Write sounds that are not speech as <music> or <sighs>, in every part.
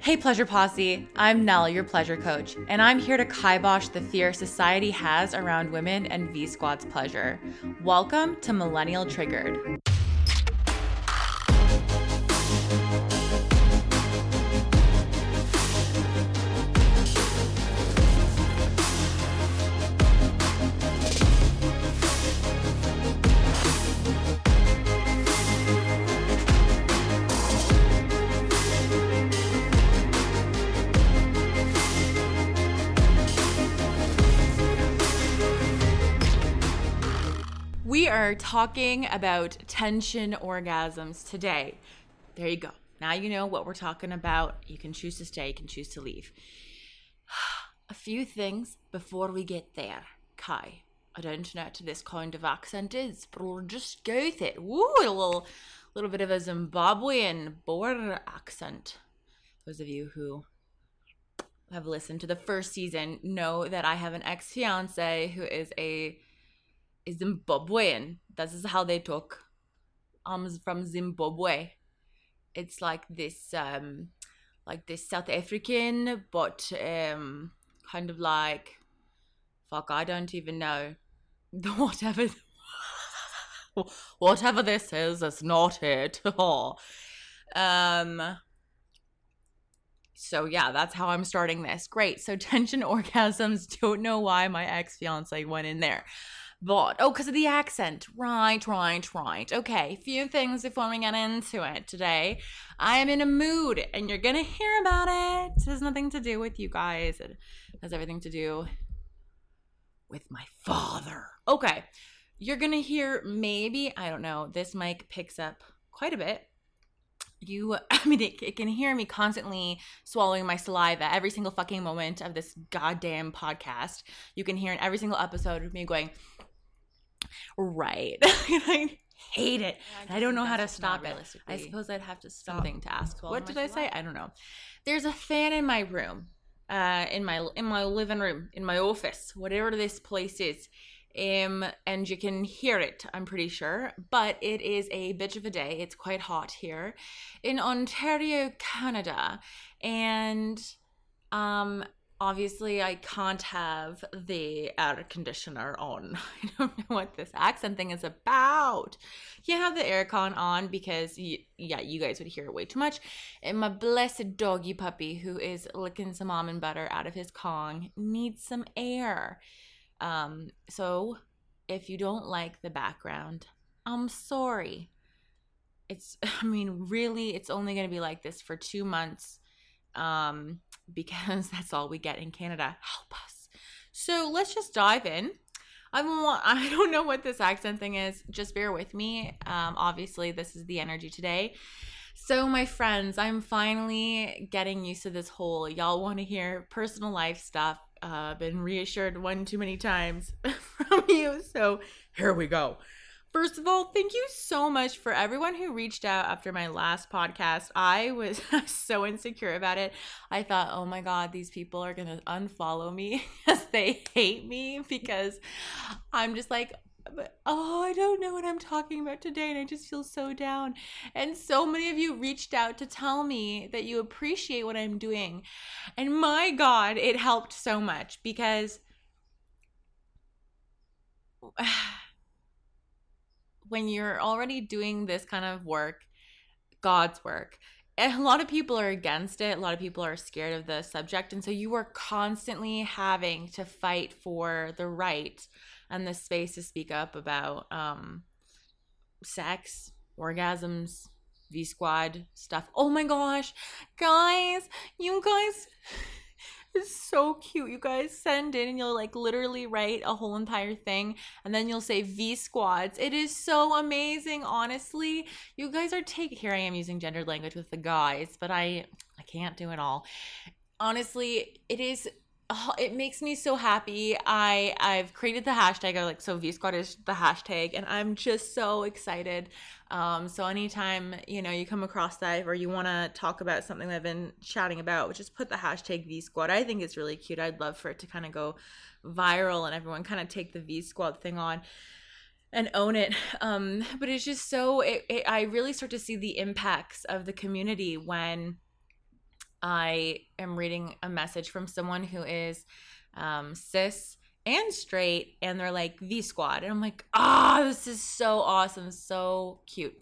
Hey, Pleasure Posse. I'm Nell, your pleasure coach, and I'm here to kibosh the fear society has around women and V Squad's pleasure. Welcome to Millennial Triggered. Are talking about tension orgasms today. There you go. Now you know what we're talking about. You can choose to stay, you can choose to leave. <sighs> A few things before we get there. Kai, I don't know what this kind of accent is, but we'll just go with it. Woo, a little, little bit of a Zimbabwean border accent. Those of you who have listened to the first season know that I have an ex fiance who is a is Zimbabwean. This is how they talk. I'm from Zimbabwe. It's like this, um, like this South African, but um, kind of like, fuck, I don't even know. <laughs> Whatever, whatever this is, it's not it. <laughs> um. So yeah, that's how I'm starting this. Great. So tension <laughs> orgasms. Don't know why my ex fiance went in there. But, oh, because of the accent. Right, right, right. Okay, few things before we get into it today. I am in a mood, and you're going to hear about it. It has nothing to do with you guys, it has everything to do with my father. Okay, you're going to hear maybe, I don't know, this mic picks up quite a bit. You, <laughs> I mean, it, it can hear me constantly swallowing my saliva every single fucking moment of this goddamn podcast. You can hear in every single episode of me going, Right. <laughs> I hate it. I, I don't know how to stop it. I suppose I'd have to stop. Something to ask. What did I say? I don't know. There's a fan in my room, uh, in my in my living room, in my office, whatever this place is. Um, and you can hear it, I'm pretty sure. But it is a bitch of a day. It's quite hot here in Ontario, Canada, and um, obviously I can't have the air conditioner on. <laughs> I don't know what this accent thing is about. You have the aircon on because, yeah, you guys would hear it way too much. And my blessed doggy puppy, who is licking some almond butter out of his Kong, needs some air. Um, so if you don't like the background, I'm sorry. It's, <laughs> I mean, really, it's only going to be like this for two months um, <laughs> because that's all we get in Canada. Help us. So let's just dive in. I'm <laughs> I don't know what this accent thing is. Just bear with me. Um, obviously, this is the energy today. So, my friends, I'm finally getting used to this whole y'all want to hear personal life stuff. Uh, been reassured one too many times <laughs> from you. So, here we go. First of all, thank you so much for everyone who reached out after my last podcast. I was <laughs> so insecure about it. I thought, oh my God, these people are going to unfollow me <laughs> because they hate me because I'm just like, oh, I don't know what I'm talking about today. And I just feel so down. And so many of you reached out to tell me that you appreciate what I'm doing. And my God, it helped so much because <sighs> when you're already doing this kind of work, God's work, a lot of people are against it. A lot of people are scared of the subject. And so you are constantly having to fight for the right and the space to speak up about um, sex, orgasms, V Squad stuff. Oh my gosh, guys, you guys. It's so cute. You guys send in and you'll like literally write a whole entire thing and then you'll say V squads. It is so amazing, honestly. You guys are taking here I am using gendered language with the guys, but I I can't do it all. Honestly, it is oh, it makes me so happy. I I've created the hashtag. I like so V Squad is the hashtag, and I'm just so excited. Um, so anytime you know you come across that or you want to talk about something that I've been chatting about, just put the hashtag V Squad. I think it's really cute. I'd love for it to kind of go viral and everyone kind of take the V Squad thing on and own it. Um, but it's just so it, it, I really start to see the impacts of the community when I am reading a message from someone who is um, cis and straight, and they're like the Squad. And I'm like, ah, oh, this is so awesome, so cute.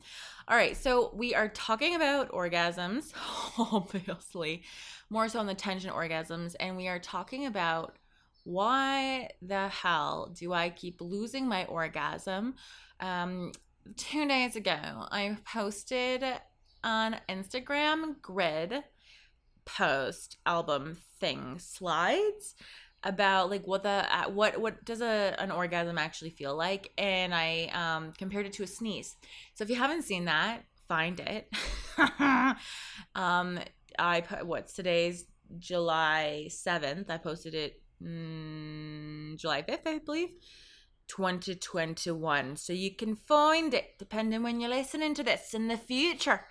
All right, so we are talking about orgasms, <laughs> obviously, more so on the tension orgasms, and we are talking about why the hell do I keep losing my orgasm? Um, two days ago, I posted on Instagram grid post album thing slides about like what the what what does a an orgasm actually feel like? And i um compared it to a sneeze. So if you haven't seen that find it. <laughs> Um i put what's today's july 7th i posted it mm, july 5th i believe. 2021 so you can find it depending when you're listening to this in the future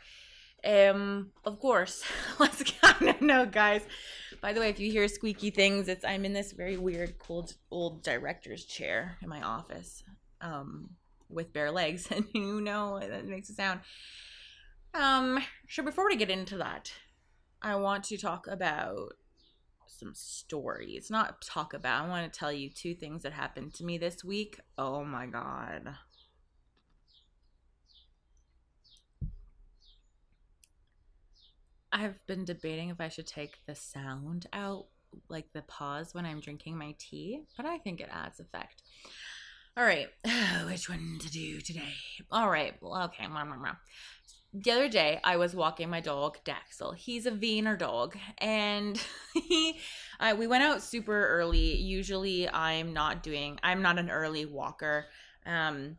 um, of course, <laughs> let's <laughs> kind of know, guys. By the way, if you hear squeaky things, it's I'm in this very weird, cold, old director's chair in my office, um, with bare legs, <laughs> and you know that makes a sound. Um, so before we get into that, I want to talk about some stories. Not talk about. I want to tell you two things that happened to me this week. Oh my god. I've been debating if I should take the sound out, like the pause when I'm drinking my tea, but I think it adds effect. All right, <sighs> which one to do today? All right, okay. The other day, I was walking my dog Daxel. He's a Wiener dog, and <laughs> he, we went out super early. Usually, I'm not doing. I'm not an early walker. Um,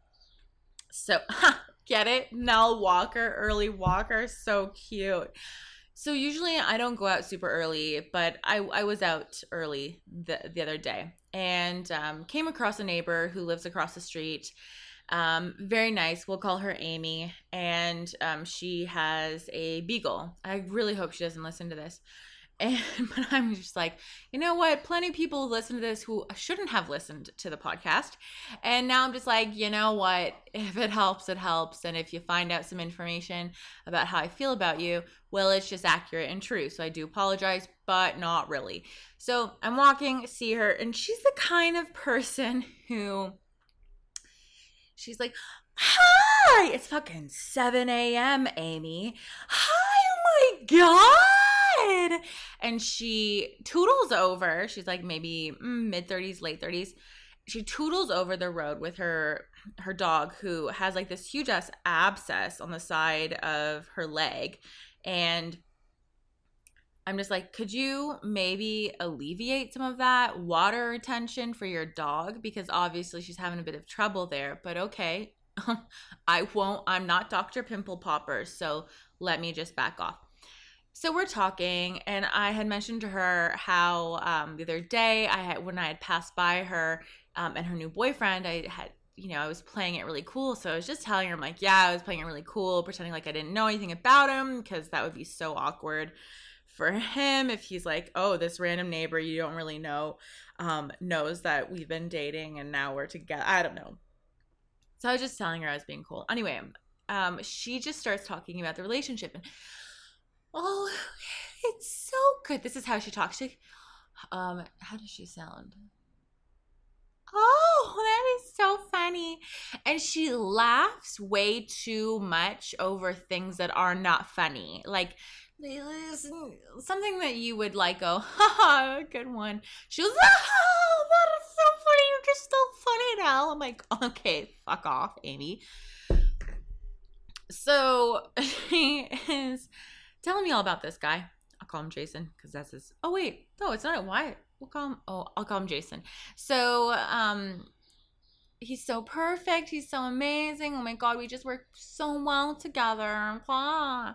so <laughs> get it, Nell Walker, early walker, so cute. So usually I don't go out super early, but I, I was out early the, the other day and um, came across a neighbor who lives across the street. Um, very nice. We'll call her Amy. And um, she has a beagle. I really hope she doesn't listen to this. And <laughs> but I'm just like, you know what? Plenty of people listen to this who shouldn't have listened to the podcast. And now I'm just like, you know what? <laughs> If it helps, it helps. And if you find out some information about how I feel about you, well, it's just accurate and true. So I do apologize, but not really. So I'm walking, see her, and she's the kind of person <laughs> who she's like, Hi, it's fucking 7 a.m., Amy. Hi, oh my God and she toodles over. She's like maybe mid 30s, late 30s. She toodles over the road with her her dog who has like this huge ass abscess on the side of her leg and I'm just like, could you maybe alleviate some of that water retention for your dog? Because obviously she's having a bit of trouble there. But okay, <laughs> I won't, I'm not Dr. Pimple Popper. So let me just back off so we're talking and i had mentioned to her how um, the other day i had when i had passed by her um, and her new boyfriend i had you know i was playing it really cool. So i was just telling her i'm like yeah i was playing it really cool pretending like i didn't know anything about him because that would be so awkward for him if he's like oh this random neighbor you don't really know um, knows that we've been dating and now we're together i don't know. So i was just telling her i was being cool. Anyway um, she just starts talking about the relationship and Oh, it's so good. This is how she talks. She, um, how does she sound? Oh, that is so funny. And she laughs way too much over things that are not funny. Like something that you would like <laughs> go, haha, good one. She was, oh, that is so funny. You're just so funny now. I'm like, okay, fuck off, Amy. So <laughs> she is telling me all about this guy. I'll call him Jason because that's his. Oh wait, no, it's not Why? We'll call him. Oh, I'll call him Jason. So, um, he's so perfect. He's so amazing. Oh my god, we just work so well together. Blah.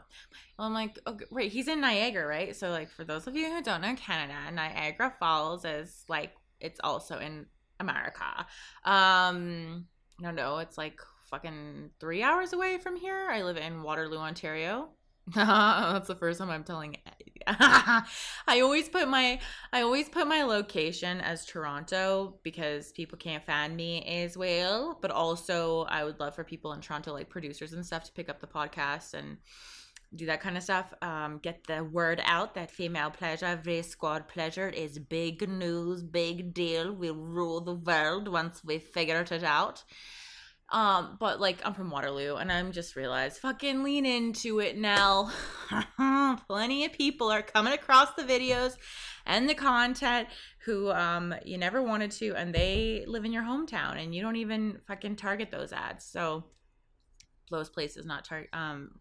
I'm like, okay, wait, he's in Niagara, right? So, like, for those of you who don't know Canada, Niagara Falls is like it's also in America. Um, no, no, it's like fucking three hours away from here. I live in Waterloo, Ontario. <laughs> That's the first time I'm telling. <laughs> I always put my I always put my location as Toronto because people can't find me as well. But also, I would love for people in Toronto, like producers and stuff, to pick up the podcast and do that kind of stuff. Um, get the word out that female pleasure, V squad pleasure is big news, big deal. We'll rule the world once we figured it out. Um, but like I'm from Waterloo and I'm just realized fucking lean into it now. <laughs> Plenty of people are coming across the videos and the content who um you never wanted to and they live in your hometown and you don't even fucking target those ads. So those places not target um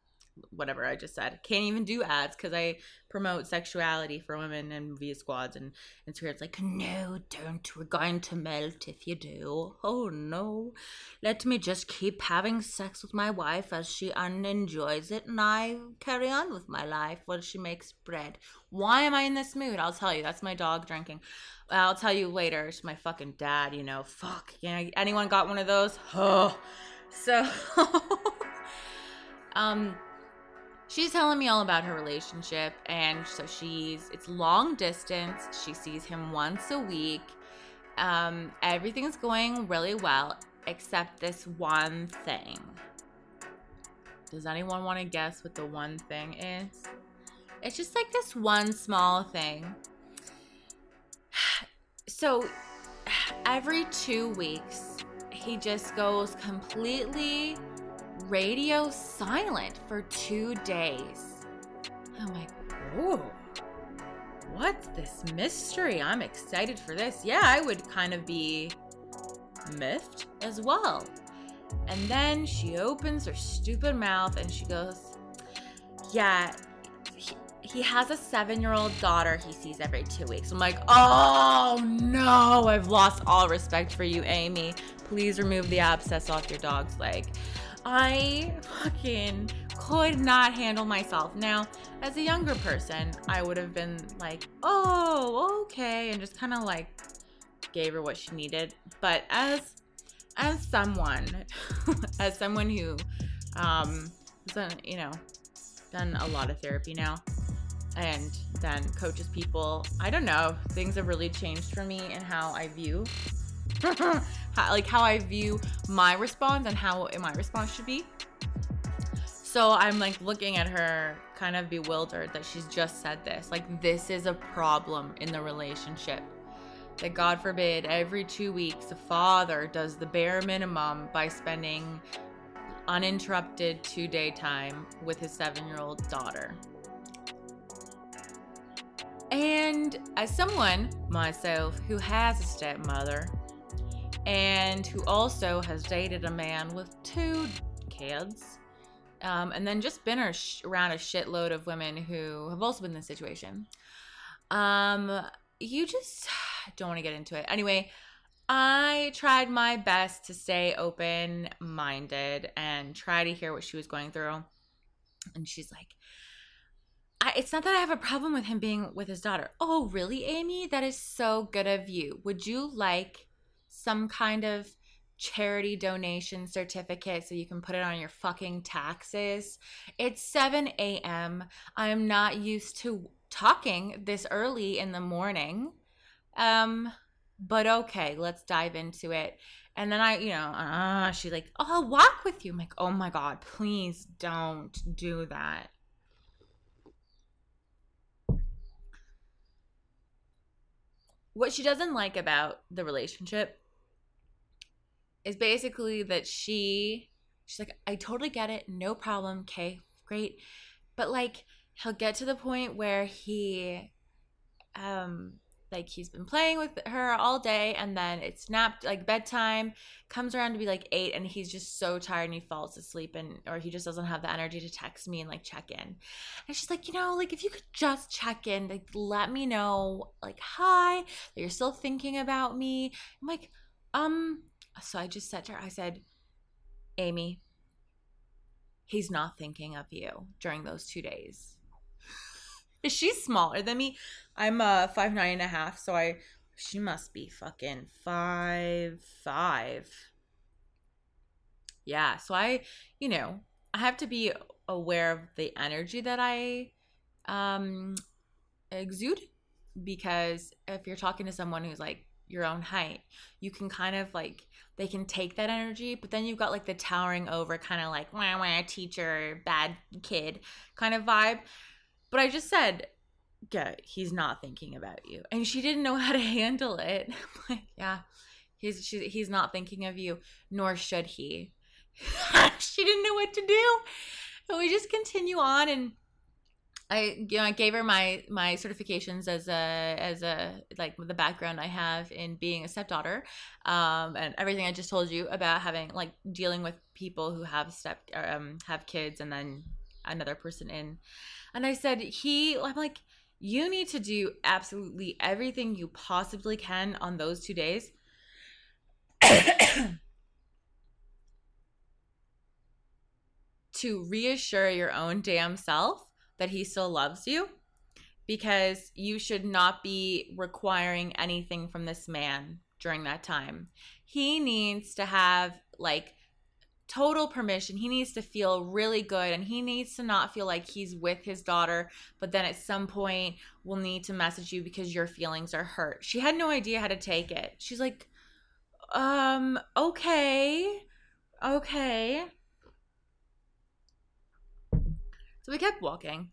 whatever I just said. Can't even do ads because I promote sexuality for women and V squads and Instagram's like, no, don't. We're going to melt if you do. Oh no. Let me just keep having sex with my wife as she unenjoys it and I carry on with my life while she makes bread. Why am I in this mood? I'll tell you. That's my dog drinking. I'll tell you later. It's my fucking dad, you know. Fuck. You know, anyone got one of those? Oh. So <laughs> um she's telling me all about her relationship and so she's it's long distance. She sees him once a week. Um, everything's going really well except this one thing. Does anyone want to guess what the one thing is? It's just like this one small thing. <sighs> So <sighs> every two weeks he just goes completely radio silent for two days. I'm like, oh, what's this mystery? I'm excited for this. Yeah, I would kind of be miffed as well. And then she opens her stupid mouth and she goes, Yeah, he, he has a seven year old daughter he sees every two weeks. I'm like, Oh no, I've lost all respect for you, Amy. Please remove the abscess off your dog's leg. I fucking could not handle myself. Now, as a younger person, I would have been like, "Oh, okay," and just kind of like gave her what she needed. But as as someone, <laughs> as someone who um done, you know, done a lot of therapy now and then coaches people, I don't know, things have really changed for me and how I view <laughs> how, like how I view my response and how my response should be. So I'm like looking at her kind of bewildered that she's just said this. Like this is a problem in the relationship. That God forbid every 2 weeks a father does the bare minimum by spending uninterrupted 2-day time with his 7-year-old daughter. And as someone, myself, who has a stepmother, and who also has dated a man with two kids. Um, and then just been around a shitload of women who have also been in this situation. Um, you just <sighs> don't want to get into it. Anyway, I tried my best to stay open minded and try to hear what she was going through. And she's like, it's not that I have a problem with him being with his daughter. Oh, really, Amy? That is so good of you. Would you like some kind of charity donation certificate so you can put it on your fucking taxes. It's 7 a.m. I am not used to talking this early in the morning. Um, but okay, let's dive into it. And then I, you know, uh, she's like, oh, I'll walk with you. I'm like, oh my God, please don't do that. What she doesn't like about the relationship is basically that she she's like i totally get it no problem okay great. But like he'll get to the point where he um like he's been playing with her all day and then it's nap like bedtime comes around to be like eight and he's just so tired and he falls asleep and or he just doesn't have the energy to text me and like check in. And she's like you know like if you could just check in like let me know like hi that you're still thinking about me. I'm like um so I just said to her, I said, Amy, he's not thinking of you during those two days. <laughs> She's smaller than me. I'm uh five nine and a half, so I she must be fucking five five. Yeah, so I, you know, I have to be aware of the energy that I um exude because if you're talking to someone who's like your own height. You can kind of like they can take that energy, but then you've got like the towering over kind of like wah wah teacher, bad kid kind of vibe. But I just said, yeah, he's not thinking about you. And she didn't know how to <laughs> handle it. like, yeah, he's she, he's not thinking of you, nor should he. <laughs> she didn't know what to do. And we just continue on and I you know I gave her my my certifications as a as a like the background I have in being a stepdaughter, um, and everything I just told you about having like dealing with people who have step um have kids and then another person in, and I said he I'm like you need to do absolutely everything you possibly can on those two days. <coughs> to reassure your own damn self that he still loves you because you should not be requiring anything from this man during that time. He needs to have like total permission. He needs to feel really good and he needs to not feel like he's with his daughter, but then at some point will need to message you because your feelings are hurt. She had no idea how to take it. She's like, um, okay, okay. So we kept walking,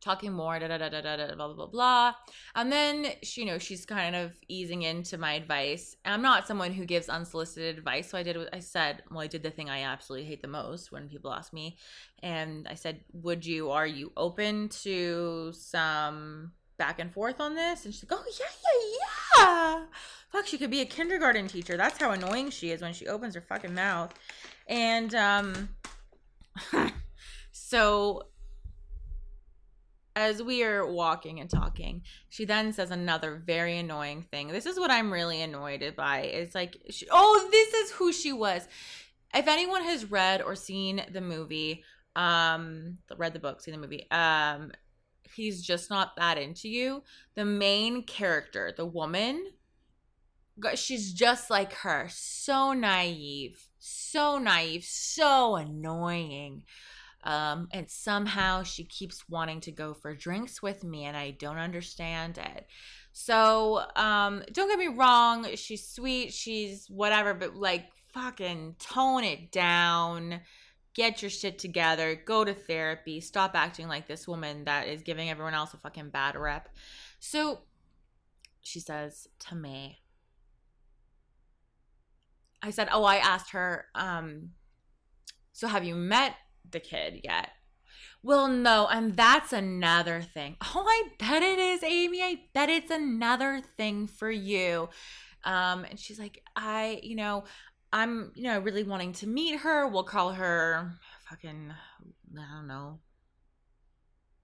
talking more, da da da da da da, blah blah blah blah. And then she, you know, she's kind of easing into my advice. And I'm not someone who gives unsolicited advice, so I did what I said. Well, I did the thing I absolutely hate the most when people ask me, and I said, "Would you? Are you open to some?" back and forth on this and she's like oh yeah yeah yeah fuck she could be a kindergarten teacher that's how annoying she is when she opens her fucking mouth and um <laughs> So as we are walking and talking, she then says another very annoying thing. This is what I'm really annoyed by. It's like, she, oh, this is who she was. If anyone has read or seen the movie, um, read the book, seen the movie, um, he's just not that into you. The main character, the woman, she's just like her. So naive, so naive, so annoying. Um, and somehow she keeps wanting to go for drinks with me, and I don't understand it. So, um, don't get me wrong, she's sweet, she's whatever, but like, fucking tone it down. Get your shit together. Go to therapy. Stop acting like this woman that is giving everyone else a fucking bad rep. So, she says to me, I said, Oh, I asked her, um, so have you met the kid yet. Well, no, and that's another thing. <laughs> Oh, I bet it is, Amy. I bet it's another thing for you. Um, and she's like, I, you know, I'm, you know, really wanting to meet her. We'll call her fucking, I don't know,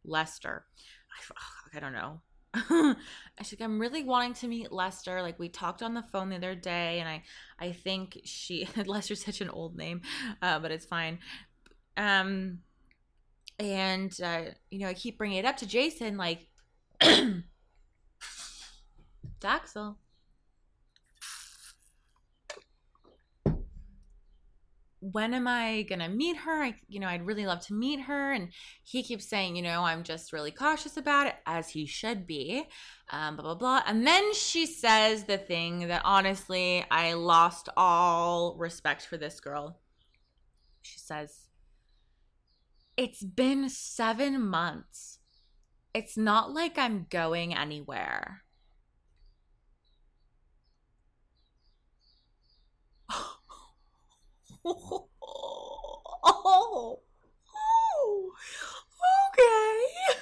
Lester. I, I don't know. <laughs> I like, I'm really wanting to meet Lester. Like we talked on the phone the other day, and I, I think she <laughs> Lester's such an old name, uh, but it's fine. Um, and uh, you know, I keep bringing it up to Jason, like, <clears throat> Daxel. when am I gonna meet her? I, you know, I'd really love to meet her. And he keeps saying, you know, I'm just really cautious about it, as he should be. Um, blah blah blah. And then she says the thing that honestly, I lost all respect for this girl. She says, it's been seven months. It's not like I'm going anywhere. oh, oh, oh, okay.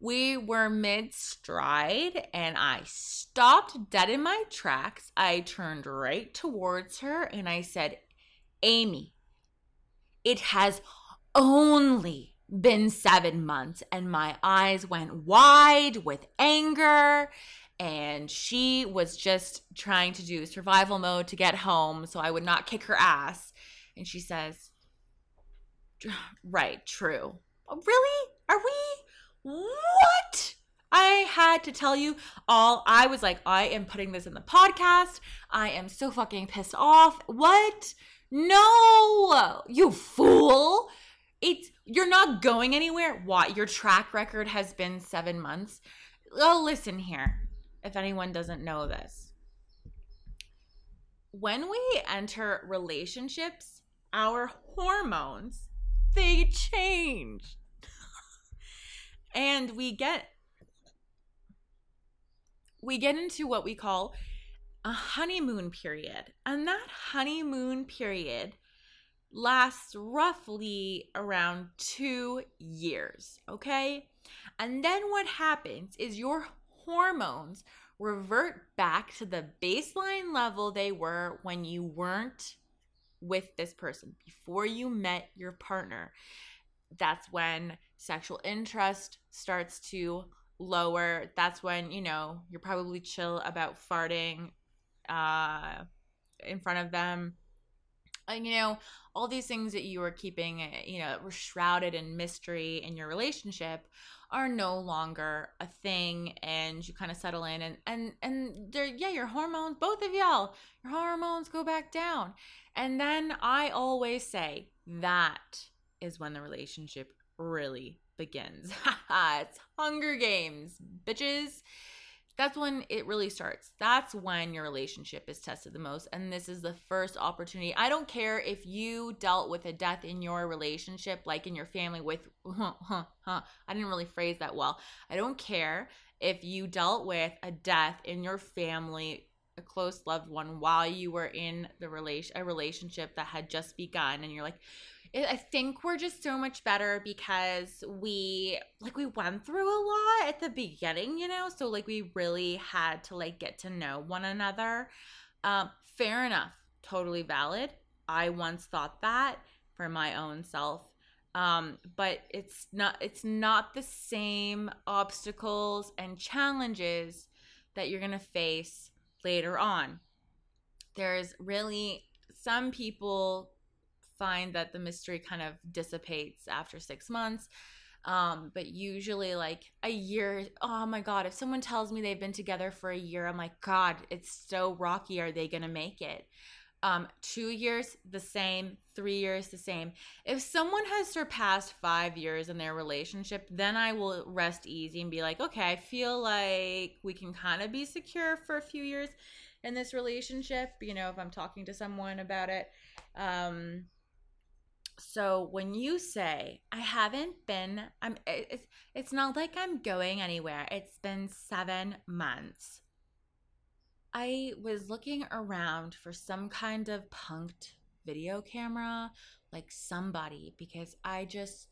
we were mid stride and I stopped dead in my tracks. I turned right towards her and I said, Amy, it has only been seven months, and my eyes went wide with anger. And she was just trying to do survival mode to get home so I would not kick her ass. And she says, Right, true. Oh, really? Are we? What? I had to tell you all. I was like, I am putting this in the podcast. I am so fucking pissed off. What? No, you fool. it's you're not going anywhere. What your track record has been seven months. Oh, listen here. If anyone doesn't know this, when we enter relationships, our hormones they change. <laughs> and we get we get into what we call a honeymoon period. And that honeymoon period lasts roughly around 2 years, okay? And then what happens is your hormones revert back to the baseline level they were when you weren't with this person, before you met your partner. That's when sexual interest starts to lower. That's when, you know, you're probably chill about farting uh, in front of them. And, you know, all these things that you were keeping, you know, were shrouded in mystery in your relationship are no longer a thing. And you kind of settle in and and and they're yeah your hormones both of y'all your hormones go back down. And then i always say that is when the relationship really begins. <laughs> It's hunger games bitches that's when it really starts. That's when your relationship is tested the most. And this is the first opportunity. I don't care if you dealt with a death in your relationship, like in your family, with, <laughs> huh, huh, huh. I didn't really phrase that well. I don't care if you dealt with a death in your family a close loved one while you were in the relation a relationship that had just begun and you're like I think we're just so much better because we like we went through a lot at the beginning, you know, so like we really had to like get to know one another. Um, fair enough, totally valid. I once thought that for my own self. Um, but it's not it's not the same obstacles and challenges that you're gonna face later on. There's really some people find that the mystery kind of dissipates after six months. Um, but usually like a year, oh my God, if someone tells me they've been together for a year, I'm like, God, it's so rocky. Are they gonna make it? Um, two years, the same, three years, the same. If someone has surpassed five years in their relationship, then I will rest easy and be like, okay, I feel like we can kind of be secure for a few years in this relationship, you know, if I'm talking to someone about it. Um, so when you say i haven't been i'm it's, it's not like i'm going anywhere. It's been seven months. I was looking around for some kind of punked video camera like somebody because i just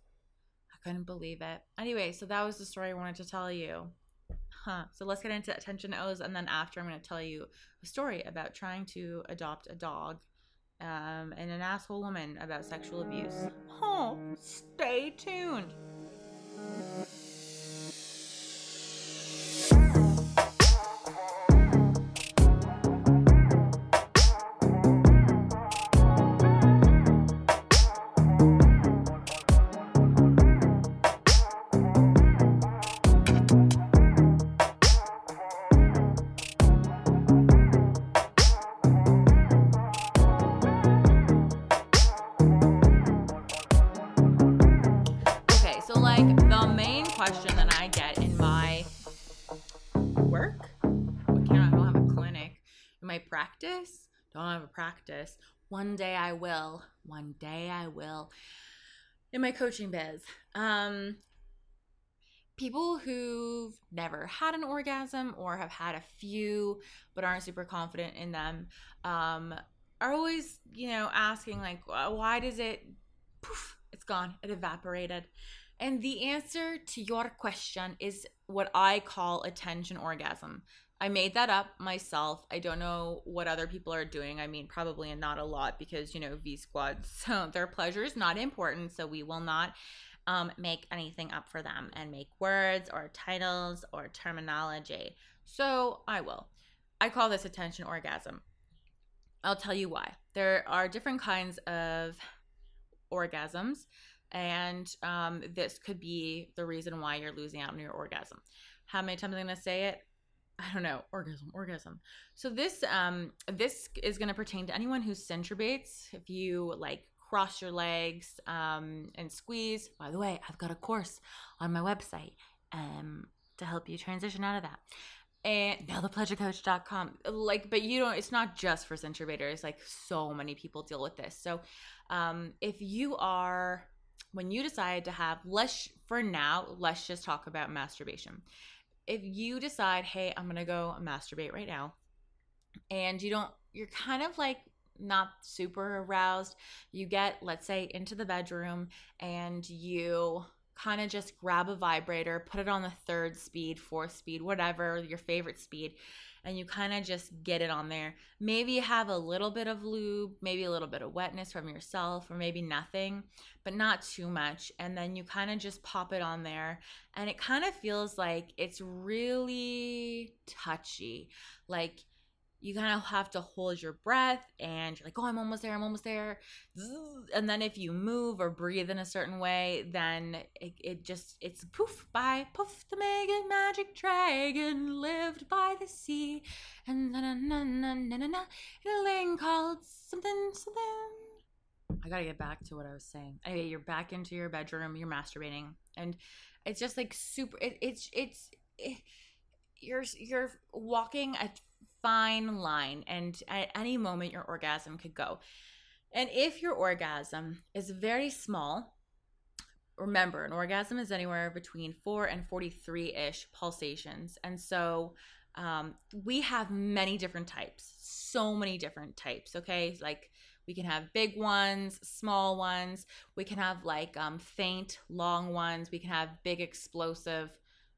i couldn't believe it. Anyway so that was the story i wanted to tell you. Huh. So let's get into a tension o's and then after i'm going to tell you a story about trying to adopt a dog um, and an asshole woman about sexual abuse. Oh, stay tuned. Practice. One day I will. One day I will. In my coaching biz, um, people who've never had an orgasm or have had a few but aren't super confident in them um, are always, you know, asking like, why does it? Poof, it's gone. It evaporated. And the answer to your question is what I call a tension orgasm. I made that up myself. I don't know what other people are doing. I mean, probably not a lot because, you know, V squads, <laughs> so their pleasure is not important. So we will not um, make anything up for them and make words or titles or terminology. So I will. I call this a tension orgasm. I'll tell you why. There are different kinds of orgasms, and um, this could be the reason why you're losing out on your orgasm. How many times am I going to say it? I don't know, orgasm, orgasm. So this um this is going to pertain to anyone who syntribates. If you like cross your legs um, and squeeze. By the way, I've got a course on my website um, to help you transition out of that. And now the thepleasurecoach.com. Like, but you don't, it's not just for syntribators. Like, so many people deal with this. So, um, if you are, when you decide to have, let's, for now, let's just talk about masturbation. If you decide, hey, I'm to go masturbate right now, and you don't, you're kind of like not super aroused. You get, let's say, into the bedroom and you kind of just grab a vibrator, put it on the third speed, fourth speed, whatever your favorite speed, and you kind of just get it on there. Maybe have a little bit of lube, maybe a little bit of wetness from yourself, or maybe nothing, but not too much. And then you kind of just pop it on there, and it kind of feels like it's really touchy. Like, you kind of have to hold your breath and you're like, oh, I'm almost there, I'm almost there. And then if you move or breathe in a certain way, then it, it just, it's poof, by poof, the mega magic dragon lived by the sea. And na na na na na na na, in a lane called something, something. I gotta get back to what I was saying. Anyway, you're back into your bedroom, you're masturbating, and it's just like super. It, it's it's it, you're you're walking a fine line, and at any moment, your orgasm could go. And if your orgasm is very small, remember, an orgasm is anywhere between 4 and 43 ish pulsations. And so um, we have many different types, so many different types, okay? Like, we can have big ones, small ones. We can have like um, faint, long ones. We can have big, explosive,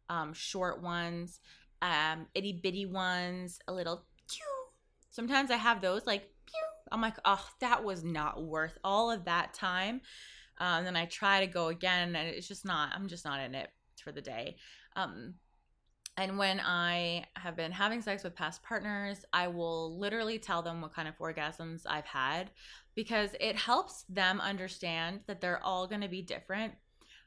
um, short ones um, itty bitty ones, a little pew. Sometimes I have those like pew. I'm like, oh, that was not worth all of that time. Um, then I try to go again, and it's just not. I'm just not in it for the day. Um, and when I have been having sex with past partners, I will literally tell them what kind of orgasms I've had because it helps them understand that they're all going to be different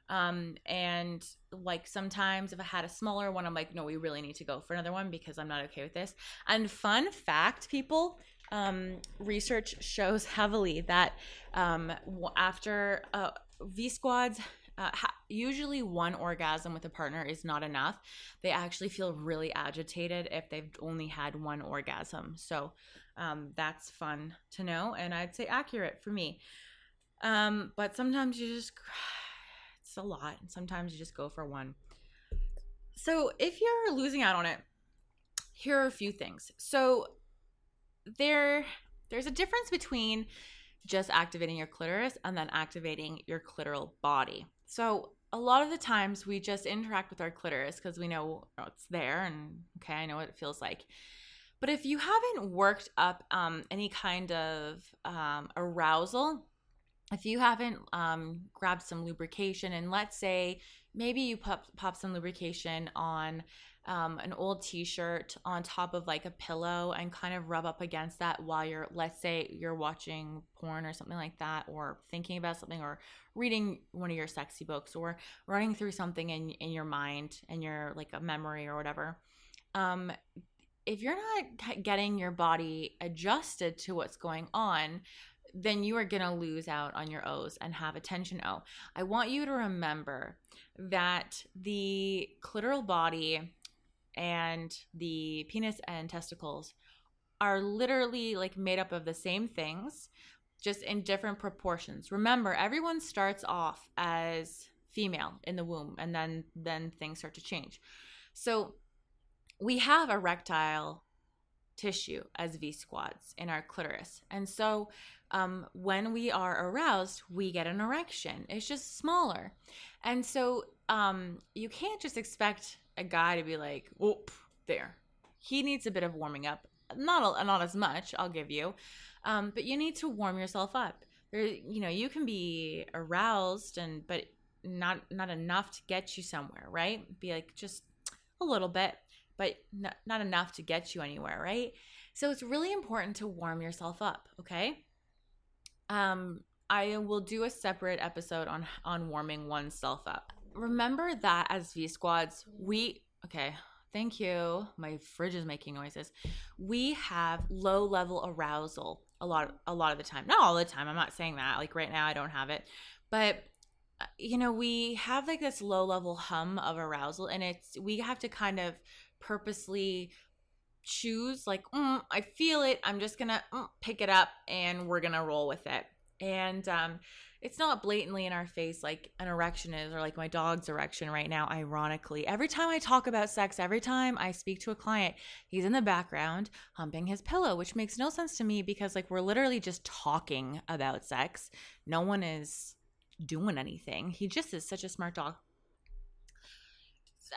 um, and like sometimes if I had a smaller one, I'm like, no, we really need to go for another one because I'm not okay with this. And fun fact, people, um, research shows <laughs> heavily that um, after uh, V squads, uh, usually one orgasm with a partner is not enough. They actually feel really agitated if they've only had one orgasm. So um, that's fun to know, and I'd say accurate for me. Um, but sometimes you just it's a lot. And sometimes you just go for one. So if you're losing out on it, here are a few things. So there there's a difference between just activating your clitoris and then activating your clitoral body. So a lot of the times we just interact with our clitoris because we know it's there and okay, I know what it feels like. But if you haven't worked up um, any kind of um, arousal if you haven't um, grabbed some lubrication and let's say maybe you pop, pop some lubrication on um, an old t-shirt on top of like a pillow and kind of rub up against that while you're let's say you're watching porn or something like that or thinking about something or reading one of your sexy books or running through something in, in your mind and your like a memory or whatever um, if you're not getting your body adjusted to what's going on then you are going to lose out on your O's and have a tension O. I want you to remember that the clitoral body and the penis and testicles are literally like made up of the same things, just in different proportions. Remember, everyone starts off as female in the womb and then then things start to change. So we have erectile tissue as V squads in our clitoris. And so um, when we are aroused, we get an erection. It's just smaller. And so um, you can't just expect a guy to be like, whoop, there. He needs a bit of warming up. Not, a, not as much, I'll give you. Um, but you need to warm yourself up. There, you know, you can be aroused and, but not, not enough to get you somewhere, right? Be like just a little bit, but not, not enough to get you anywhere, right? So it's really important to warm yourself up, okay? Um, I will do a separate episode on on warming oneself up. Remember that as V squads, we okay. Thank you. My fridge is making noises. We have low level arousal a lot a lot of the time. Not all the time. I'm not saying that. Like right now I don't have it. But uh, you know, we have like this low level hum of arousal and it's we have to kind of purposely choose like mm, I feel it. I'm just to mm, pick it up and we're to roll with it. And um it's not blatantly in our face like an erection is or like my dog's erection right now ironically every time i talk about sex every time i speak to a client he's in the background humping his pillow which makes no sense to me because like we're literally just talking about sex no one is doing anything he just is such a smart dog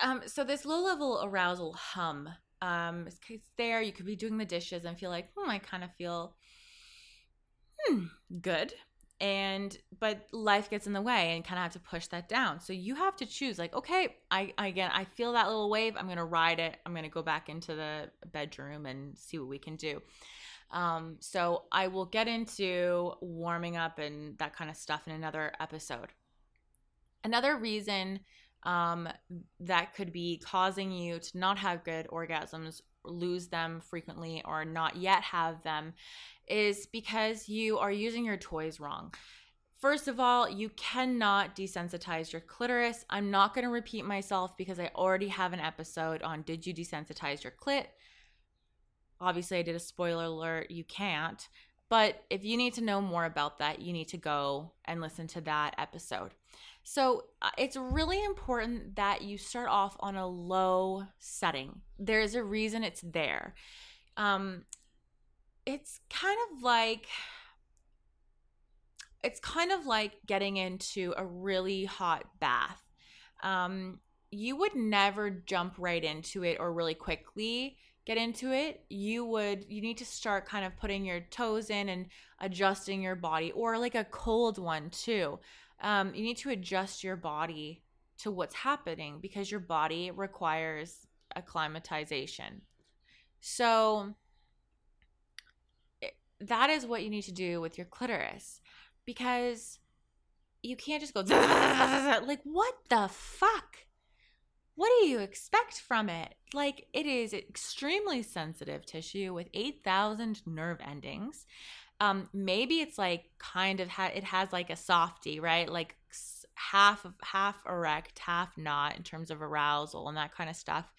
um, so this low level arousal hum um, it's there you could be doing the dishes and feel like hmm i kind of feel hmm, good and but life gets in the way and kind of have to push that down. So you have to choose like okay I, I again i feel that little wave i'm gonna ride it i'm gonna go back into the bedroom and see what we can do. Um, so i will get into warming up and that kind of stuff in another episode. Another reason um, that could be causing you to not have good orgasms lose them frequently or not yet have them is because you are using your toys wrong. First of all, you cannot desensitize your clitoris. I'm not going to repeat myself because I already have an episode on did you desensitize your clit? Obviously, I did a spoiler alert. You can't. But if you need to know more about that, you need to go and listen to that episode. So uh, it's really important that you start off on a low setting. There's a reason it's there. Um, it's kind of like it's kind of like getting into a really hot bath. Um, you would never jump right into it or really quickly get into it. You would you need to start kind of putting your toes in and adjusting your body, or like a cold one too um, you need to adjust your body to what's happening because your body requires acclimatization. So that is what you need to do with your clitoris because you can't just go <laughs> like what the fuck what do you expect from it? Like it is extremely sensitive tissue with 8000 nerve endings. Um maybe it's like kind of ha- it has like a softy right? Like half half erect half not in terms of arousal and that kind of stuff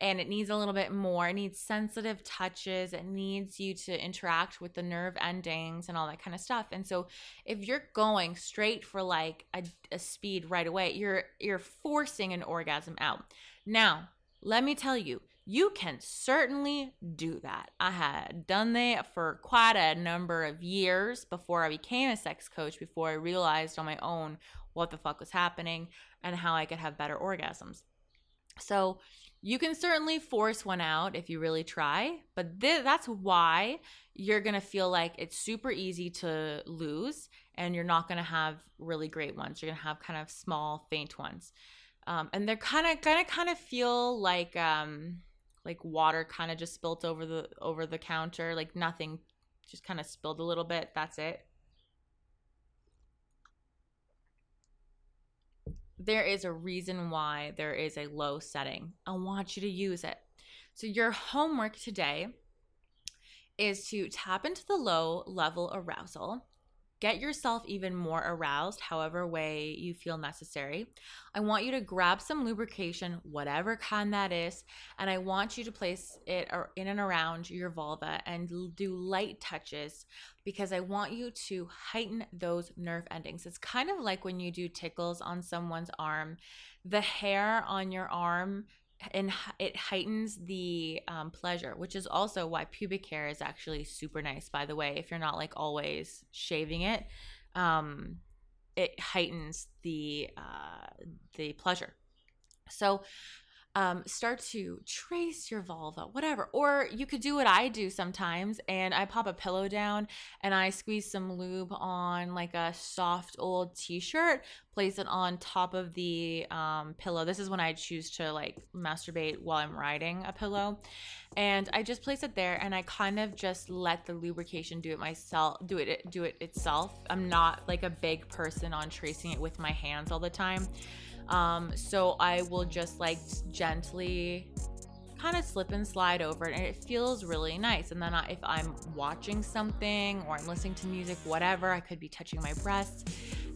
and it needs a little bit more it needs sensitive touches it needs you to interact with the nerve endings and all that kind of stuff and so if you're going straight for like a, a speed right away you're you're forcing an orgasm out now let me tell you you can certainly do that. I had done that for quite a number of years before I became a sex coach, before I realized on my own what the fuck was happening and how I could have better orgasms. So, you can certainly force one out if you really try, but th- that's why you're going to feel like it's super easy to lose and you're not going to have really great ones. You're going to have kind of small, faint ones. Um, and they're kind of going to kind of feel like um, like water kind of just spilt over the over the counter like nothing just kind of spilled a little bit that's it there is a reason why there is a low setting. I want you to use it. So your homework today is to tap into the low level arousal Get yourself even more aroused, however way you feel necessary. I want you to grab some lubrication, whatever kind that is, and I want you to place it in and around your vulva and do light touches because I want you to heighten those nerve endings. It's kind of like when you do tickles on someone's arm. The hair on your arm and it heightens the um, pleasure, which is also why pubic hair is actually super nice. By the way, if you're not like always shaving it, um, it heightens the uh, the pleasure. So um, start to trace your vulva, whatever. Or you could do what I do sometimes, and I pop a pillow down and I squeeze some lube on like a soft old t-shirt, place it on top of the um, pillow. This is when I choose to like masturbate while I'm riding a pillow, and I just place it there, and I kind of just let the lubrication do it myself, do it do it itself. I'm not like a big person on tracing it with my hands all the time. Um, so I will just like gently kind of slip and slide over it and it feels really nice. And then I, if I'm watching something or I'm listening to music, whatever, I could be touching my breasts.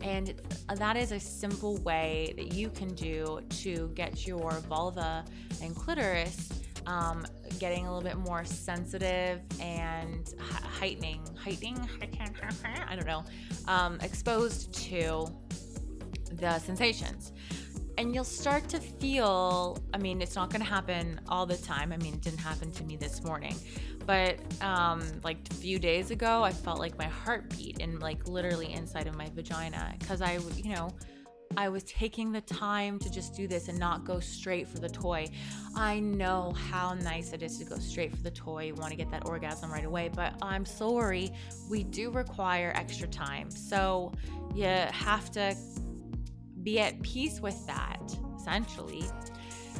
And that is a simple way that you can do to get your vulva and clitoris um, getting a little bit more sensitive and heightening, heightening, I don't know, um, exposed to the sensations. And you'll start to feel, I mean, it's not going to happen all the time. I mean, it didn't happen to me this morning, but um, like a few days ago, I felt like my heart beat and like literally inside of my vagina because I, you know, I was taking the time to just do this and not go straight for the toy. I know how nice it is to go straight for the toy. You want to get that orgasm right away, but I'm sorry, we do require extra time. So you have to be at peace with that, essentially.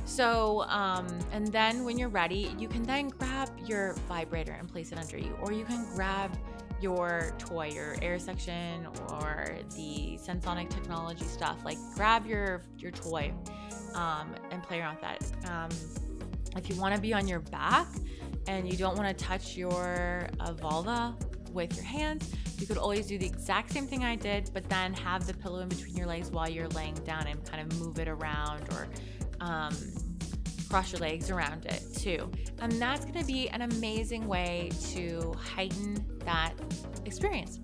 So, um, and then when you're ready, you can then grab your vibrator and place it under you, or you can grab your toy, your air section, or the Sensonic technology stuff. Like, grab your your toy um, and play around with that. Um, if you want to be on your back and you don't want to touch your uh, vulva with your hands, you could always do the exact same thing I did, but then have the pillow in between your legs while you're laying down and kind of move it around or um, cross your legs around it too. And that's to be an amazing way to heighten that experience.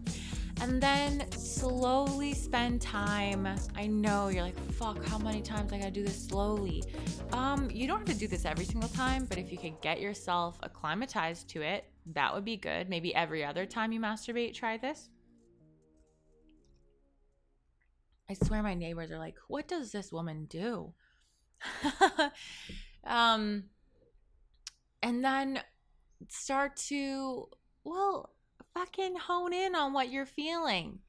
And then slowly spend time. I know you're like, fuck, how many times I gotta do this slowly? Um, you don't have to do this every single time, but if you could get yourself acclimatized to it, that would be good. Maybe every other time you masturbate, try this. I swear my neighbors are like, what does this woman do? <laughs> um, and then start to, well, fucking hone in on what you're feeling.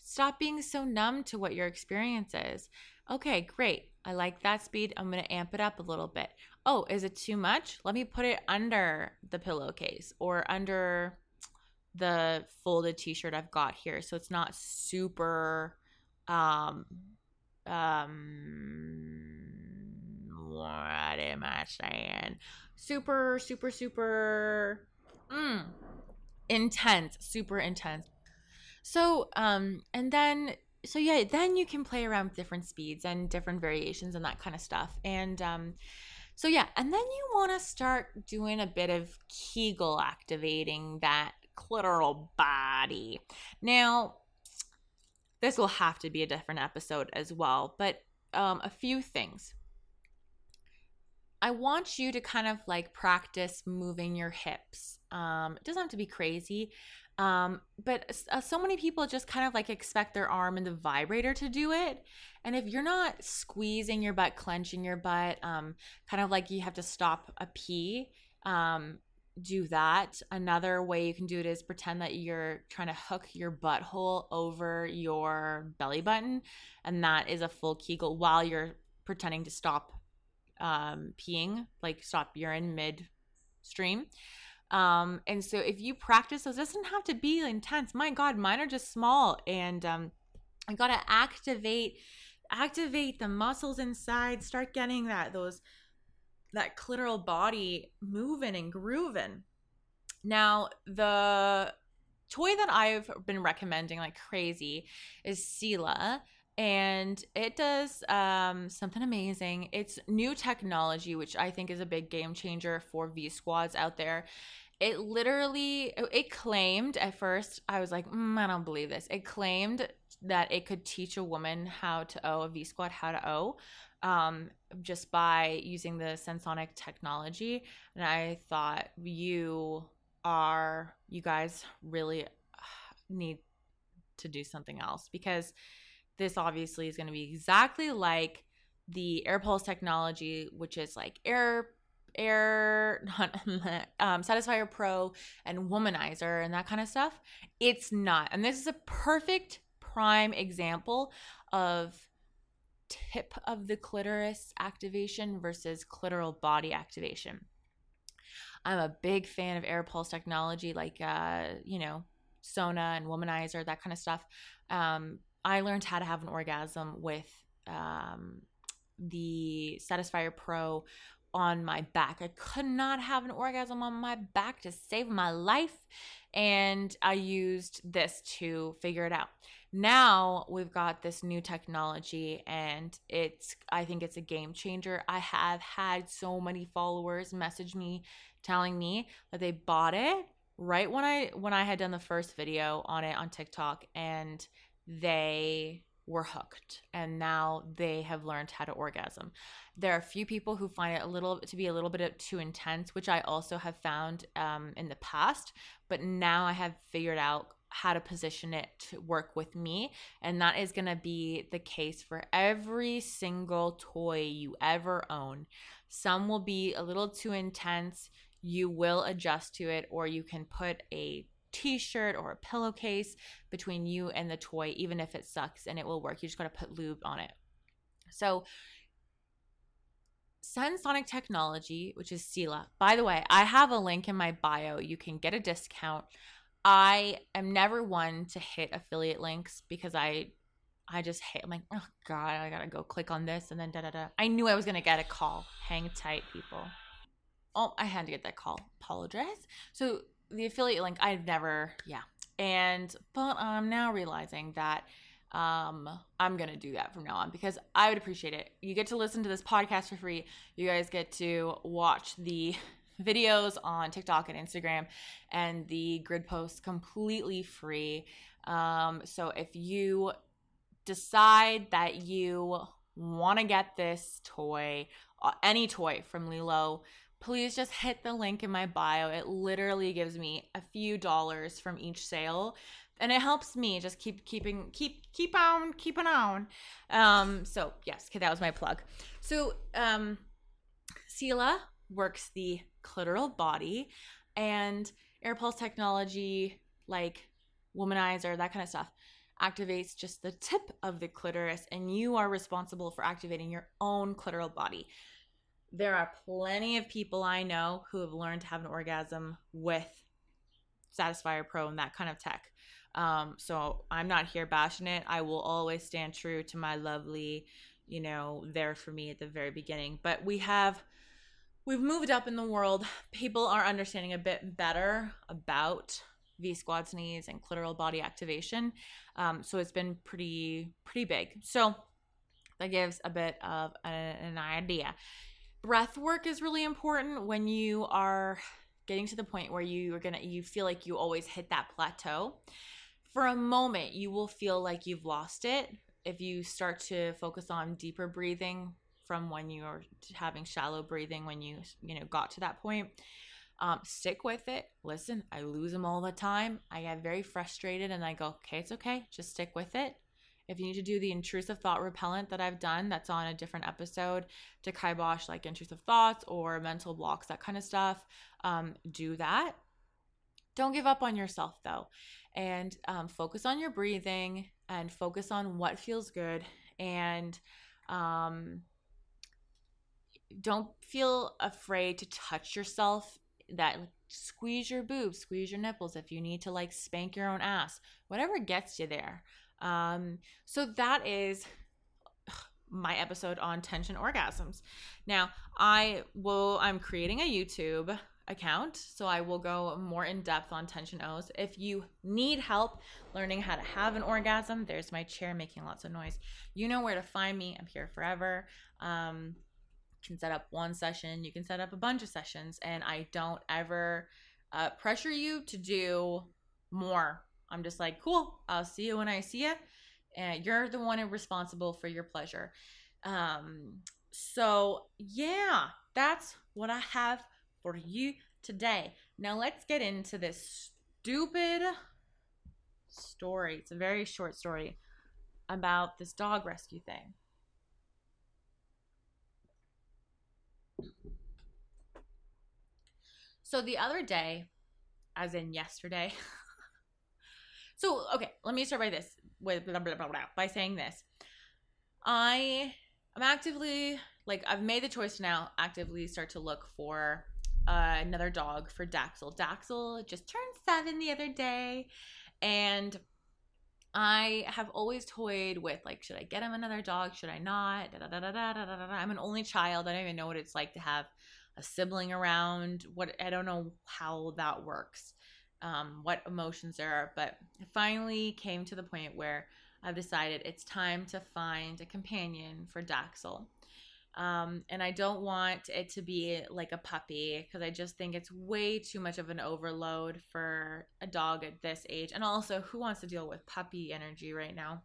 Stop being so numb to what your experience is. Okay, great. I like that speed. I'm going to amp it up a little bit. Oh, is it too much? Let me put it under the pillowcase or under the folded t-shirt I've got here so it's not super um um what am I saying? Super super super mm, intense, super intense. So um and then so yeah, then you can play around with different speeds and different variations and that kind of stuff. And um, so yeah, and then you want to start doing a bit of Kegel activating that clitoral body. Now, this will have to be a different episode as well, but um, a few things. I want you to kind of like practice moving your hips. Um, it doesn't have to be crazy, um, but uh, so many people just kind of like expect their arm and the vibrator to do it. And if you're not squeezing your butt, clenching your butt, um, kind of like you have to stop a pee, um, do that. Another way you can do it is pretend that you're trying to hook your butthole over your belly button, and that is a full Kegel while you're pretending to stop um, peeing, like stop urine mid stream. Um, and so if you practice those, doesn't have to be intense. My God, mine are just small, and um, I gotta activate activate the muscles inside. Start getting that those that clitoral body moving and grooving. Now the toy that I've been recommending like crazy is Sila and it does um, something amazing. It's new technology, which I think is a big game changer for V squads out there. It literally it claimed at first i was like mm, i don't believe this. It claimed that it could teach a woman how to owe a v squad how to owe um, just by using the sensonic technology. And i thought you are you guys really need to do something else. Because this obviously is going to be exactly like the air pulse technology which is like air air <laughs> um, satisfier pro and womanizer and that kind of stuff. It's not and this is a perfect prime example of tip of the clitoris activation versus clitoral body activation. I'm a big fan of air pulse technology like uh you know sona and womanizer that kind of stuff. Um i learned how to have an orgasm with um the satisfier pro on my back. I could not have an orgasm on my back to save my life. And I used this to figure it out. Now we've got this new technology, and it's, I think it's a game changer. I have had so many followers message me telling me that they bought it right when I when I had done the first video on it on TikTok and they were hooked and now they have learned how to orgasm. There are a few people who find it a little to be a little bit too intense, which I also have found um, in the past. But now I have figured out how to position it to work with me, and that is going to be the case for every single toy you ever own. Some will be a little too intense. You will adjust to it, or you can put a t-shirt or a pillowcase between you and the toy even if it sucks and it will work you just got to put lube on it so Sensonic Technology, which is Sila. By the way, I have a link in my bio. You can get a discount. I am never one to hit affiliate links because I I just hate I'm like, oh god, I gotta go click on this and then da da da. I knew I was gonna get a call. Hang tight, people. Oh, I had to get that call. Apologize. So the affiliate link I've never yeah. And but I'm now realizing that um I'm gonna do that from now on because I would appreciate it. You get to listen to this podcast for free. You guys get to watch the <laughs> videos on TikTok and Instagram and the grid posts completely free. Um, so if you decide that you want to get this toy, uh, any toy from Lelo, please just hit the link in my bio. It literally gives me a few dollars from each sale and it helps me just keep keeping keep keep on keeping on. Um so yes, okay, that was my plug. So um Sila works the clitoral body and air pulse technology like womanizer that kind of stuff activates just the tip of the clitoris and you are responsible for activating your own clitoral body there are plenty of people I know who have learned to have an orgasm with Satisfier Pro and that kind of tech. Um, so I'm not here bashing it. I will always stand true to my lovely, you know, there for me at the very beginning. But we have we've moved up in the world. People are understanding a bit better about V squats knees and clitoral body activation. Um, so it's been pretty pretty big. So that gives a bit of an, an idea breath work is really important when you are getting to the point where you are gonna you feel like you always hit that plateau. For a moment you will feel like you've lost it. If you start to focus on deeper breathing from when you are having shallow breathing when you you know got to that point um, stick with it. Listen i lose them all the time. I get very frustrated and i go okay it's okay. Just stick with it if you need to do the intrusive thought repellent that I've done, that's on a different episode to kibosh like intrusive thoughts or mental blocks, that kind of stuff, um, do that. Don't give up on yourself though, and um, focus on your breathing and focus on what feels good and um, don't feel afraid to touch yourself that squeeze your boobs squeeze your nipples if you need to like spank your own ass whatever gets you there um, so that is my episode on tension orgasms. Now, I will I'm creating a YouTube account, so I will go more in depth on tension O's. If you need help learning how to have an orgasm, there's my chair making lots of noise. You know where to find me. I'm here forever. Um, can set up one session, you can set up a bunch of sessions, and I don't ever uh, pressure you to do more I'm just like, cool, I'll see you when I see you. And you're the one responsible for your pleasure. Um, so, yeah, that's what I have for you today. Now, let's get into this stupid story. It's a very short story about this dog rescue thing. So, the other day, as in yesterday, <laughs> So, okay, let me start by this with blah, blah, blah, blah, by saying this. I am actively like I've made the choice to now actively start to look for uh, another dog for Daxel. Daxel just turned seven the other day, and I have always toyed with like, should I get him another dog? Should I not? Da, da, da. I'm an only child. I don't even know what it's like to have a sibling around. What I don't know how that works, um, what emotions there are. But I finally came to the point where I've decided it's time to find a companion for Daxel. Um, and I don't want it to be like a puppy because I just think it's way too much of an overload for a dog at this age. And also, who wants to deal with puppy energy right now?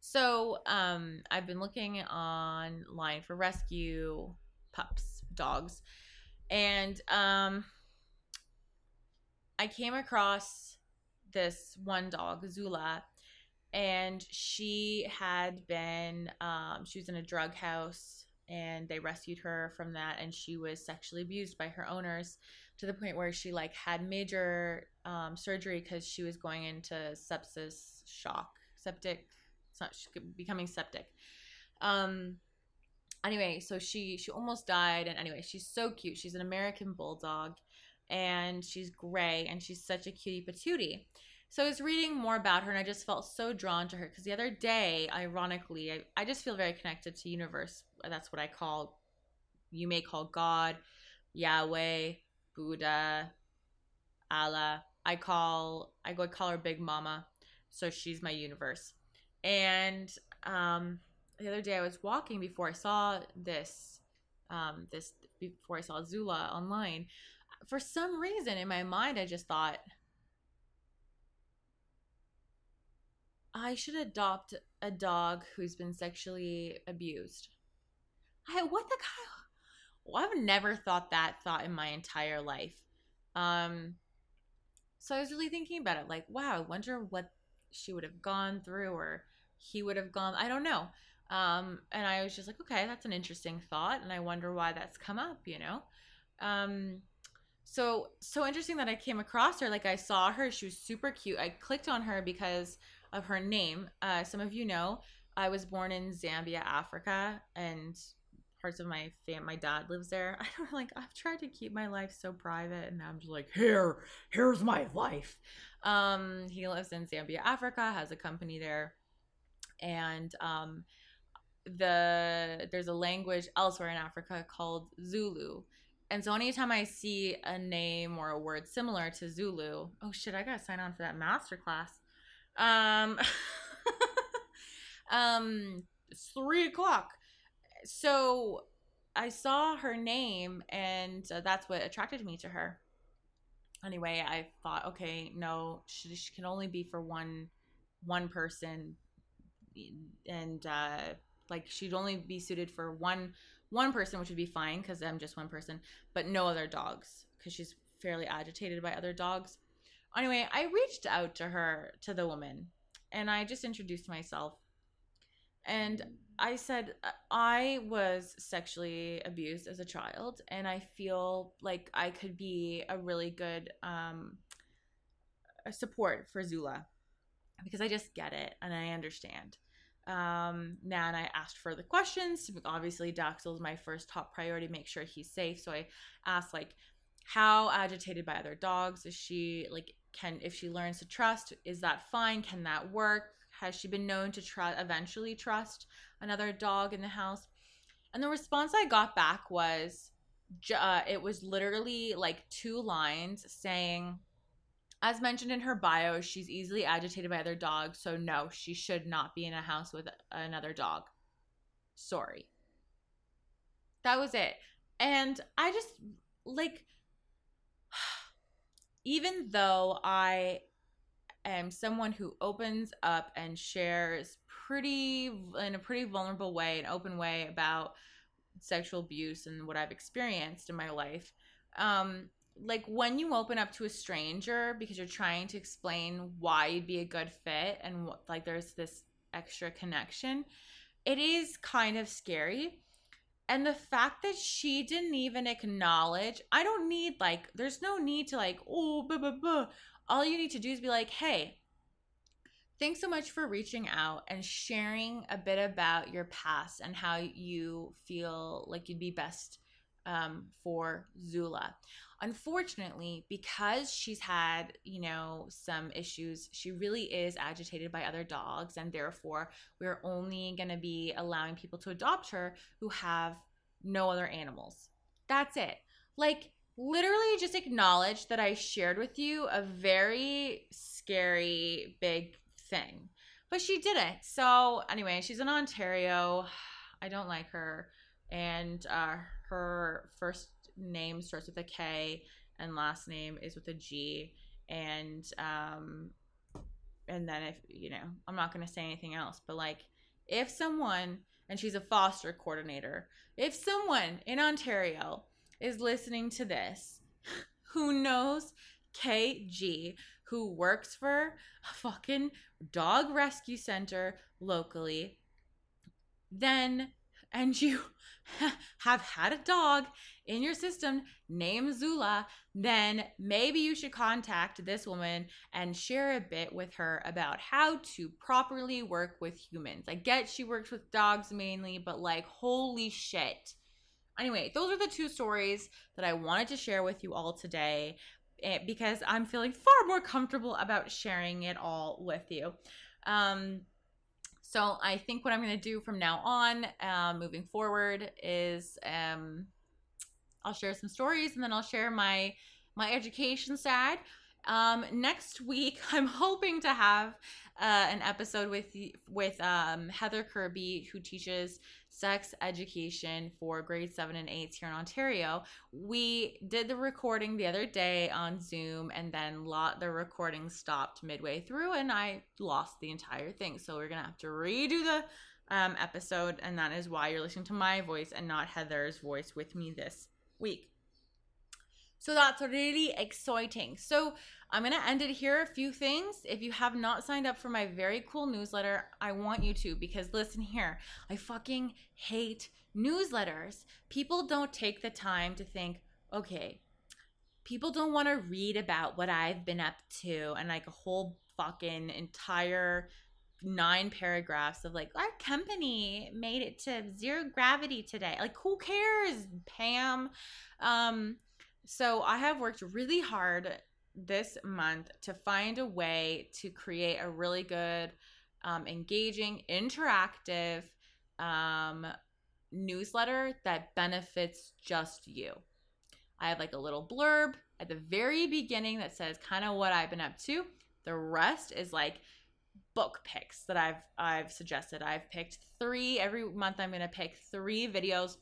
So, um, I've been looking online for rescue pups, dogs, and um, I came across this one dog, Zula, and she had been um, she was in a drug house and they rescued her from that and she was sexually abused by her owners to the point where she like had major um, surgery because she was going into sepsis shock septic becoming septic. Um anyway so she she almost died and anyway she's so cute. She's an american bulldog and she's gray and she's such a cutie patootie so I was reading more about her and I just felt so drawn to her because the other day, ironically, I, I just feel very connected to universe. That's what I call, you may call God, Yahweh, Buddha, Allah. I call, I go call her Big Mama. So she's my universe. And um, the other day I was walking before I saw this, um, this, before I saw Zula online. For some reason in my mind, I just thought, I should adopt a dog who's been sexually abused. I what the well, I've never thought that thought in my entire life. Um so I was really thinking about it like, wow, I wonder what she would have gone through or he would have gone I don't know. Um and I was just like, okay, that's an interesting thought and I wonder why that's come up, you know. Um so so interesting that I came across her like I saw her, she was super cute. I clicked on her because of her name. Uh, some of you know I was born in Zambia, Africa, and parts of my fam my dad lives there. <laughs> I don't like I've tried to keep my life so private and I'm just like, here, here's my life. Um, he lives in Zambia, Africa, has a company there. And um the there's a language elsewhere in Africa called Zulu. And so anytime I see a name or a word similar to Zulu, oh shit, I gotta sign on for that master class. Um, <laughs> um, it's three o'clock. So I saw her name, and uh, that's what attracted me to her. Anyway, I thought, okay, no, she, she can only be for one one person, and uh, like she'd only be suited for one one person, which would be fine because I'm just one person, but no other dogs because she's fairly agitated by other dogs. Anyway, I reached out to her, to the woman, and I just introduced myself. And I said, I was sexually abused as a child, and I feel like I could be a really good um, support for Zula because I just get it and I understand. Um, now, and I asked further questions. Obviously, Daxel is my first top priority, make sure he's safe. So I asked, like, how agitated by other dogs is she? Like, can if she learns to trust is that fine can that work has she been known to try eventually trust another dog in the house and the response i got back was uh, it was literally like two lines saying as mentioned in her bio she's easily agitated by other dogs so no she should not be in a house with another dog sorry that was it and i just like <sighs> even though I am someone who opens up and shares pretty in a pretty vulnerable way, an open way about sexual abuse and what I've experienced in my life. Um, like when you open up to a stranger because you're trying to explain why you'd be a good fit and what, like there's this extra connection, it is kind of scary and the fact that she didn't even acknowledge, I don't need like, there's no need to like, oh, blah, blah, blah. All you need to do is be like, hey, thanks so much for reaching out and sharing a bit about your past and how you feel like you'd be best um, for Zula. Unfortunately, because she's had, you know, some issues, she really is agitated by other dogs, and therefore we're only going to be allowing people to adopt her who have no other animals. That's it. Like, literally just acknowledge that I shared with you a very scary, big thing. But she didn't. So, anyway, she's in Ontario. <sighs> I don't like her. And uh, her first name starts with a K and last name is with a G. And, um, and then if, you know, I'm not to say anything else, but like, if someone, and she's a foster coordinator, if someone in Ontario is listening to this <laughs> who knows KG, who works for a fucking dog rescue center locally, then, and you <laughs> have had a dog in your system named Zula, then maybe you should contact this woman and share a bit with her about how to properly work with humans. I get she works with dogs mainly, but like, holy shit. Anyway, those are the two stories that I wanted to share with you all today eh, because I'm feeling far more comfortable about sharing it all with you. Um, so I think what I'm going to do from now on, uh, moving forward, is um, I'll share some stories and then I'll share my my education side. Um, next week, <laughs> I'm hoping to have uh, an episode with with um, Heather Kirby, who teaches sex education for grade seven and eights here in Ontario. We did the recording the other day on Zoom, and then lot the recording stopped midway through, and I lost the entire thing. So we're gonna have to redo the um, episode, and that is why you're listening to my voice and not Heather's voice with me this week. So that's really exciting. So I'm going to end it here. A few things. If you have not signed up for my very cool newsletter, I want you to because listen here, I fucking hate newsletters. People don't take the time to think, okay, people don't want to read about what I've been up to and like a whole fucking entire nine paragraphs of like our company made it to zero gravity today like who cares pam um so I have worked really hard this month to find a way to create a really good, um, engaging, interactive um, newsletter that benefits just you. I have like a little blurb at the very beginning that says kind of what I've been up to. The rest is like book picks that I've I've suggested. I've picked 3 every month I'm going to pick 3 videos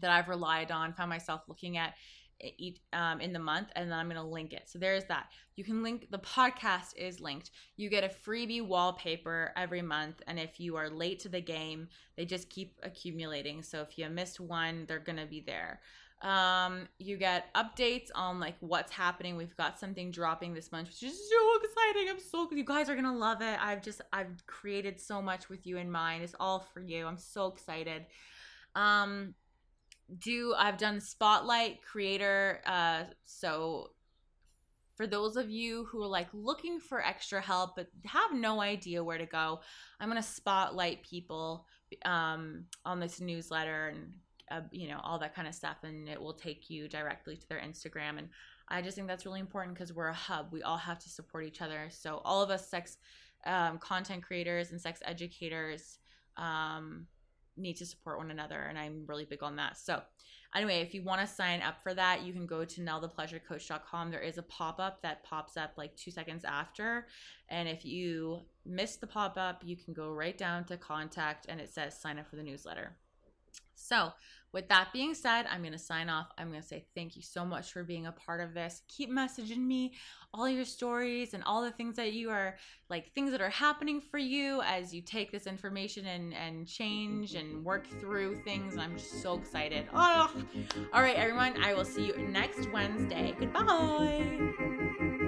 that I've relied on, found myself looking at each um, in the month and then i'm going to link it. So there's that. You can link the podcast is linked. You get a freebie wallpaper every month and if you are late to the game they just keep accumulating. So if you missed one they're going to be there. Um you get updates on like what's happening. We've got something dropping this month which is so exciting. I'm so you guys are gonna love it. I've just i've created so much with you in mind. It's all for you. I'm so excited. Um do I've done spotlight creator uh so for those of you who are like looking for extra help but have no idea where to go, I'm to spotlight people um on this newsletter and uh, you know all that kind of stuff and it will take you directly to their Instagram and I just think that's really important because we're a hub. We all have to support each other. So all of us sex um, content creators and sex educators um, need to support one another and i'm really big on that. So anyway if you want to sign up for that you can go to nellthepleasurecoach.com there is a pop-up that pops up like two seconds after and if you miss the pop-up you can go right down to contact and it says sign up for the newsletter. So with that being said, I'm going to sign off. I'm going to say thank you so much for being a part of this. Keep messaging me all your stories and all the things that you are like things that are happening for you as you take this information and and change and work through things. I'm just so excited. Oh. All right, everyone. I will see you next Wednesday. Goodbye.